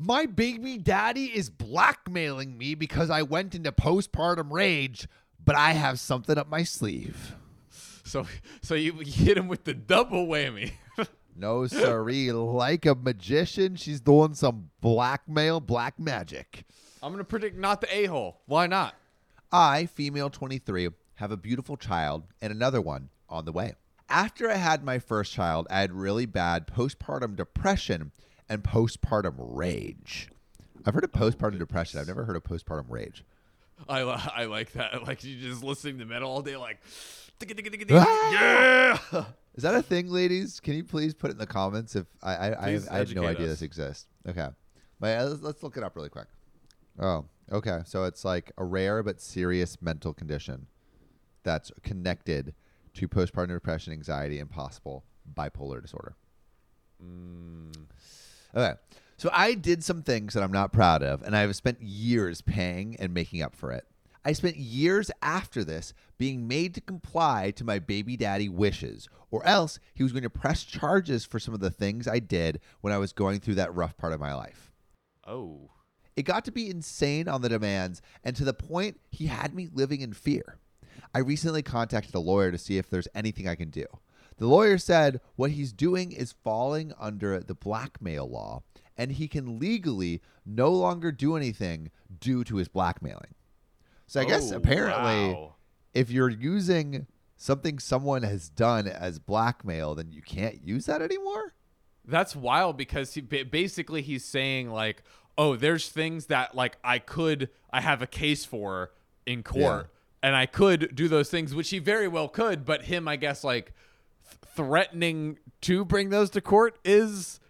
My baby daddy is blackmailing me because I went into postpartum rage, but I have something up my sleeve. So so you, hit him with the double whammy. No, siree. like a magician, she's doing some blackmail, black magic. I'm gonna predict not the a hole. Why not? I, female 23, have a beautiful child and another one on the way. After I had my first child, I had really bad postpartum depression and postpartum rage. I've heard of postpartum depression. I've never heard of postpartum rage. I I like that. Like you just listening to metal all day, like Ah! yeah. Is that a thing, ladies? Can you please put it in the comments if I I, I, I had no idea us. this exists. Okay, but uh, let's, let's look it up really quick. Oh, okay. So it's like a rare but serious mental condition that's connected to postpartum depression, anxiety, and possible bipolar disorder. Okay. So I did some things that I'm not proud of, and I've spent years paying and making up for it. I spent years after this being made to comply to my baby daddy wishes, or else he was going to press charges for some of the things I did when I was going through that rough part of my life. Oh. It got to be insane on the demands, and to the point he had me living in fear. I recently contacted a lawyer to see if there's anything I can do. The lawyer said what he's doing is falling under the blackmail law, and he can legally no longer do anything due to his blackmailing. So I guess Oh, apparently, wow. if you're using something someone has done as blackmail, then you can't use that anymore? That's wild because he basically he's saying like, "Oh, there's things that like I could I have a case for in court and I could do those things which he very well could, but him I guess like threatening to bring those to court is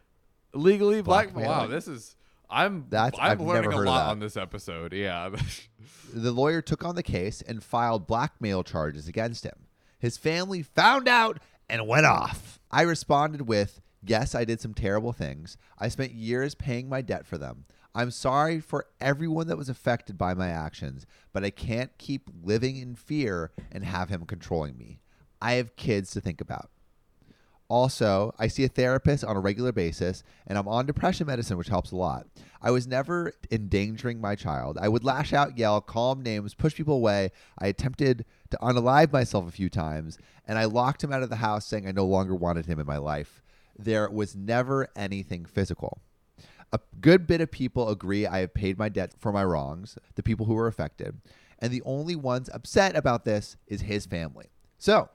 legally black. Wow, Blackmailing. this is I'm That's- I'm I've learning never a lot on this episode. Yeah. The lawyer took on the case and filed blackmail charges against him. His family found out and went off. I responded with, Yes, I did some terrible things. I spent years paying my debt for them. I'm sorry for everyone that was affected by my actions, but I can't keep living in fear and have him controlling me. I have kids to think about. Also, I see a therapist on a regular basis, and I'm on depression medicine, which helps a lot. I was never endangering my child. I would lash out, yell, call names, push people away. I attempted to unalive myself a few times, and I locked him out of the house, saying I no longer wanted him in my life. There was never anything physical. A good bit of people agree I have paid my debt for my wrongs, the people who were affected, and the only ones upset about this is his family. So,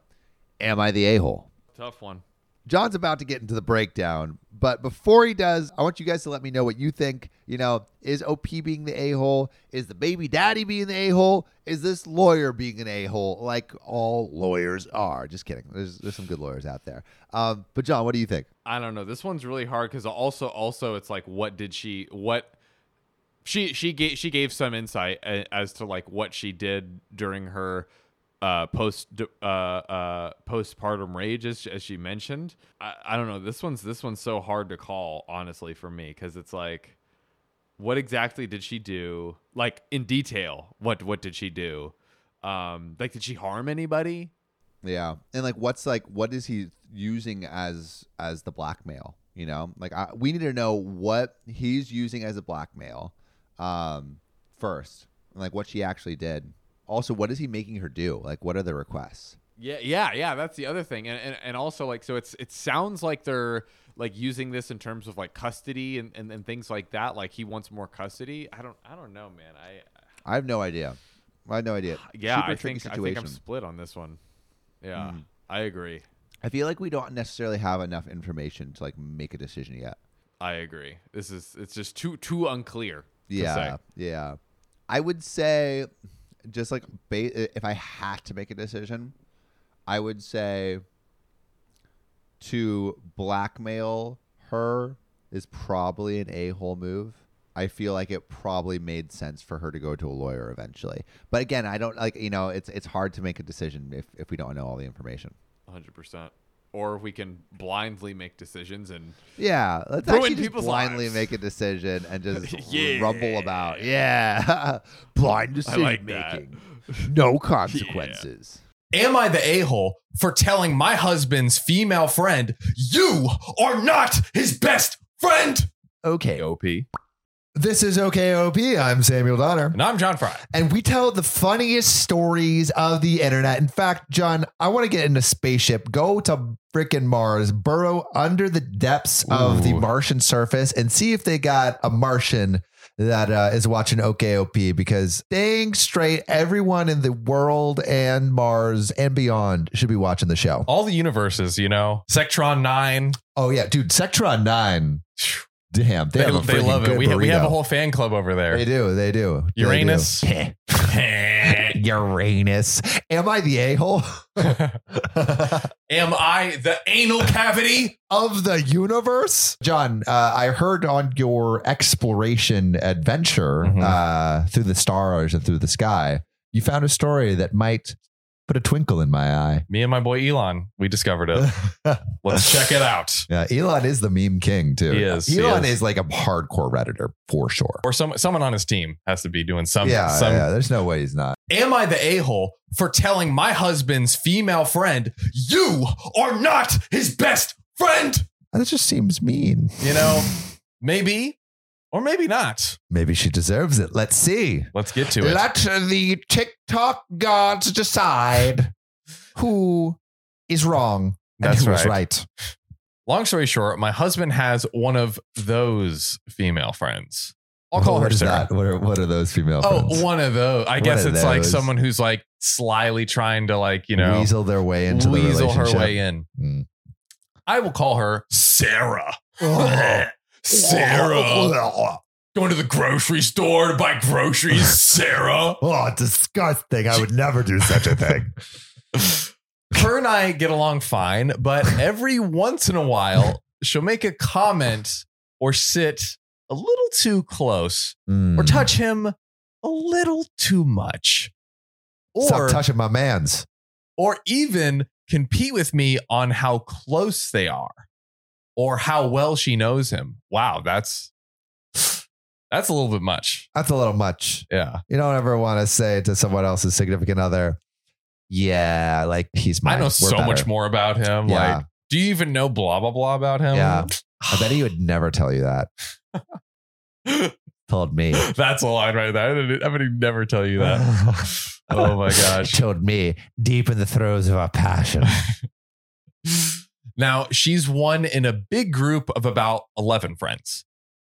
am I the a hole? Tough one. John's about to get into the breakdown, but before he does, I want you guys to let me know what you think. You know, is OP being the a hole? Is the baby daddy being the a hole? Is this lawyer being an a hole like all lawyers are? Just kidding. There's, there's some good lawyers out there. Um, but, John, what do you think? I don't know. This one's really hard because also also it's like what did she what she she gave she gave some insight as to like what she did during her uh post uh uh postpartum rage as, as she mentioned. I, I don't know. This one's this one's so hard to call honestly for me because it's like what exactly did she do like in detail what what did she do um like did she harm anybody Yeah, and like, what's like, what is he using as as the blackmail? You know, like I, we need to know what he's using as a blackmail, um, first, and like what she actually did. Also, what is he making her do? Like, what are the requests? Yeah, yeah, yeah. That's the other thing, and, and and also like so it's it sounds like they're like using this in terms of like custody and, and, and things like that. Like he wants more custody. I don't I don't know, man. I I have no idea. I have no idea. yeah, Super I think I think I'm split on this one. Yeah, hmm. I agree. I feel like we don't necessarily have enough information to like make a decision yet. I agree. This is it's just too too unclear. to Yeah, yeah. I would say, just like ba- if I had to make a decision, I would say to blackmail her is probably an a hole move. I feel like it probably made sense for her to go to a lawyer eventually. But again, I don't like you know it's it's hard to make a decision if if we don't know all the information. hundred percent. Or we can blindly make decisions and Yeah, let's Ruin actually just blindly lives. make a decision and just Yeah. rumble about. Yeah, blind decision like that. making, no consequences. Am I the a hole for telling my husband's female friend, you are not his best friend? Okay, OP. This is OKOP. I'm Samuel Donner. And I'm John Fry. And we tell the funniest stories of the internet. In fact, John, I want to get in a spaceship, go to freaking Mars, burrow under the depths of the Martian surface, and see if they got a Martian that uh, is watching OKOP. Because dang straight, everyone in the world and Mars and beyond should be watching the show. All the universes, you know, Sectron 9. Oh, yeah, dude, Sectron 9. Damn, they, They, have a they freaking love it. good We, we have a whole fan club over there. They do. They do. They do. Uranus. Uranus. Am I the a hole Am I the anal cavity? of the universe? John, uh, I heard on your exploration adventure Mhm. uh, through the stars and through the sky, you found a story that might put a twinkle in my eye. Me and my boy Elon, we discovered it. Let's check it out. Yeah, Elon is the meme king too. He is, he Elon is. is. like a hardcore redditor for sure. Or some someone on his team has to be doing some. yeah, some yeah, there's no way he's not. Am I the a hole for telling my husband's female friend, you are not his best friend? That just seems mean. You know, maybe or maybe not. Maybe she deserves it. Let's see. Let's get to it. Let the TikTok gods decide who is wrong and That's who is right. right. Long story short, my husband has one of those female friends. I'll call What her Sarah. that? What are, what are those female Oh, friends? one of those. I One guess it's like someone who's like slyly trying to like, you know, weasel their way into the weasel her way in. Mm. I will call her Sarah. Oh. Sarah. Going to the grocery store to buy groceries, Sarah. Oh, disgusting. I would never do such a thing. Her and I get along fine, but every once in a while, she'll make a comment or sit a little too close Mm. or touch him a little too much. Or Stop touching my man's. or even compete with me on how close they are or how well she knows him. Wow, that's that's a little bit much. That's a little much. Yeah. You don't ever want to say to someone else's significant other, yeah, like he's mine. I know We're so better." much more about him. Yeah. Like, do you even know blah blah blah about him? Yeah. I bet he would never tell you that. Told me. That's a line right there. I I would never tell you that. Oh my gosh. Told me deep in the throes of our passion. Now, she's one in a big group of about 11 friends.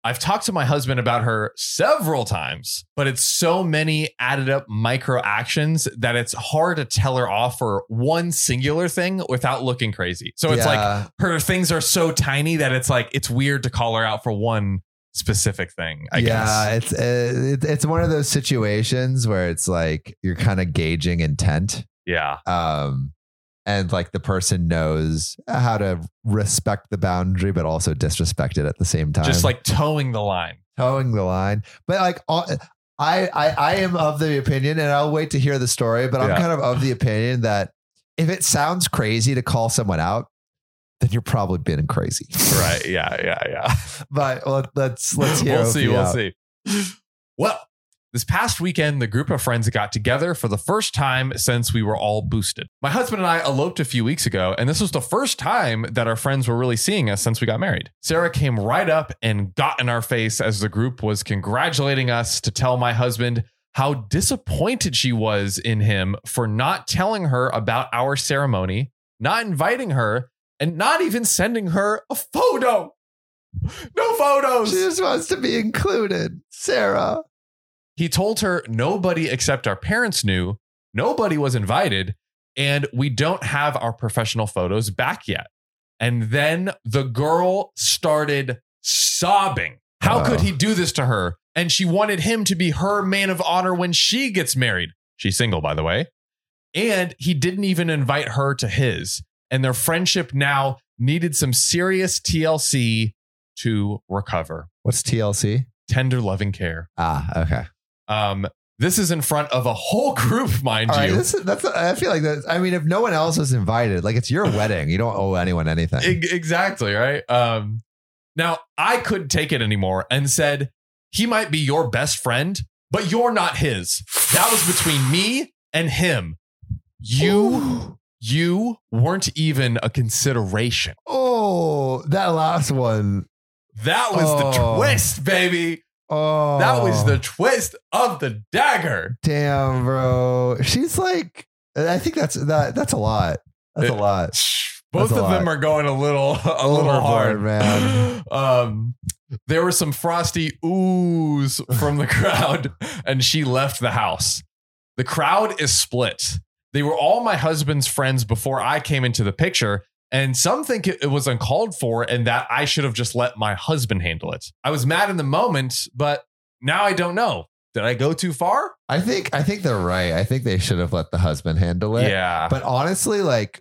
I've talked to my husband about her several times, but it's so many added up micro actions that it's hard to tell her off for one singular thing without looking crazy. So it's like her things are so tiny that it's like it's weird to call her out for one specific thing, I yeah, guess. it's uh, it's one of those situations where it's like you're kind of gauging intent, Yeah. um, and like the person knows how to respect the boundary, but also disrespect it at the same time. Just like toeing the line. toeing the line. But like, all- I I I am of the opinion, and I'll wait to hear the story. But I'm kind of of the opinion that if it sounds crazy to call someone out, then you're probably being crazy. Right. Yeah. Yeah. Yeah. But let, let's let's hear. we'll see. We'll out. see. Well, this past weekend, the group of friends got together for the first time since we were all boosted. My husband and I eloped a few weeks ago, and this was the first time that our friends were really seeing us since we got married. Sarah came right up and got in our face as the group was congratulating us to tell my husband how disappointed she was in him for not telling her about our ceremony, not inviting her, and not even sending her a photo. No photos. She just wants to be included, Sarah. He told her nobody except our parents knew, nobody was invited, and we don't have our professional photos back yet. And then the girl started sobbing. How Oh. could he do this to her? And she wanted him to be her man of honor when she gets married. She's single, by the way. And he didn't even invite her to his. And their friendship now needed some serious TLC to recover. What's TLC? Tender loving care. Ah, okay. Um, this is in front of a whole group, mind All right, you. this is, that's. I feel like that. I mean, if no one else is invited, like it's your wedding, you don't owe anyone anything. Exactly, right? Um, now I couldn't take it anymore and said, he might be your best friend, but you're not his. That was between me and him. You, you weren't even a consideration. Oh, that last one. That was the Oh. twist, baby. Oh, That was the twist of the dagger. damn, bro. She's like, I think that's that. That's a lot. That's a It- lot. Both That's a of them are going a little a little Overboard, hard, man. Um, there were some frosty oohs from the crowd, and she left the house. The crowd is split. They were all my husband's friends before I came into the picture, and some think it, was uncalled for and that I should have just let my husband handle it. I was mad in the moment, but now I don't know. Did I go too far? I think I think they're right. I think they should have let the husband handle it. Yeah. But honestly, like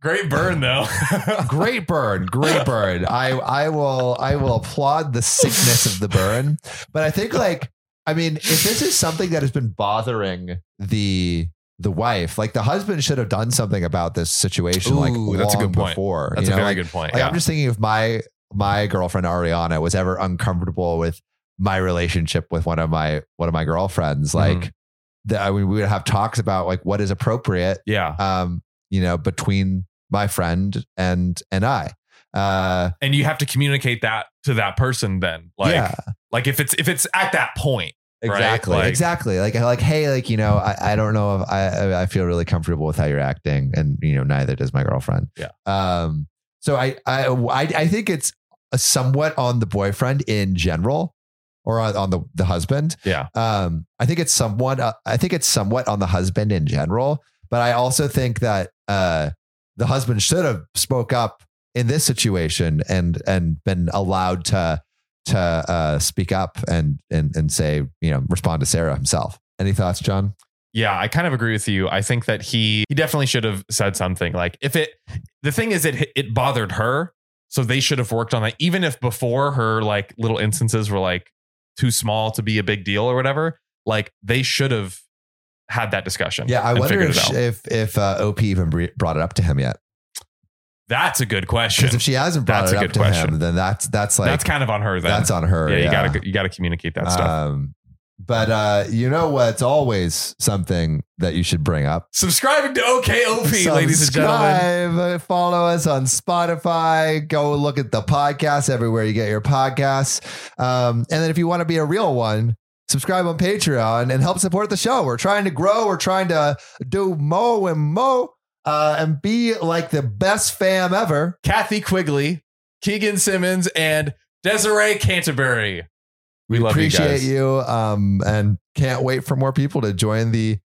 Great burn though. great burn, great burn. I I will I will applaud the sickness of the burn. But I think like I mean, if this is something that has been bothering the the wife, like the husband should have done something about this situation like Ooh, that's a good point. before. That's you a know, very like, good point. Like yeah. I'm just thinking if my my girlfriend Ariana was ever uncomfortable with my relationship with one of my one of my girlfriends, Mm-hmm. like that I mean, we would have talks about like what is appropriate, yeah. um, you know, between my friend and and I. Uh, and you have to communicate that to that person then. Like yeah, like if it's if it's at that point. Right? exactly, Like- exactly. Like like hey, like you know, I, I don't know if I I- I feel really comfortable with how you're acting, and you know, neither does my girlfriend. Yeah. Um. So I I I, I think it's somewhat on the boyfriend in general, or on, on the the husband. Yeah. Um. I think it's somewhat. Uh, I think it's somewhat on the husband in general, but I also think that uh the husband should have spoke up in this situation and and been allowed to to uh, speak up and and and say you know respond to Sarah himself. Any thoughts, John? Yeah, I kind of agree with you. I think that he he definitely should have said something. Like if it the thing is it it bothered her, so they should have worked on that. Even if before her like little instances were like too small to be a big deal or whatever, like they should have had that discussion. Yeah, I wonder if if if uh, OP even brought it up to him yet. That's a good question. Because if she hasn't brought That's it a up to question. him, then that's that's like that's kind of on her. Then that's on her. yeah, you yeah. gotta you gotta communicate that stuff. Um, but uh, you know what's always something that you should bring up. Subscribing to OKOP, ladies and gentlemen. Subscribe, Follow us on Spotify. Go look at the podcast everywhere you get your podcasts. Um, and then if you want to be a real one, subscribe on Patreon and help support the show. We're trying to grow. We're trying to do more and mo uh, and be like the best fam ever. Kathy Quigley, Keegan Simmons, and Desiree Canterbury. We love you Appreciate guys. you, um, and can't wait for more people to join the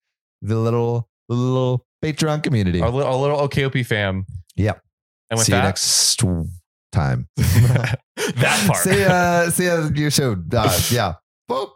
the little little Patreon community. Our, li- our little OKOP fam. Yep. And with that, See you next time. that part. see ya. See ya. You should. Uh, yeah. Boop.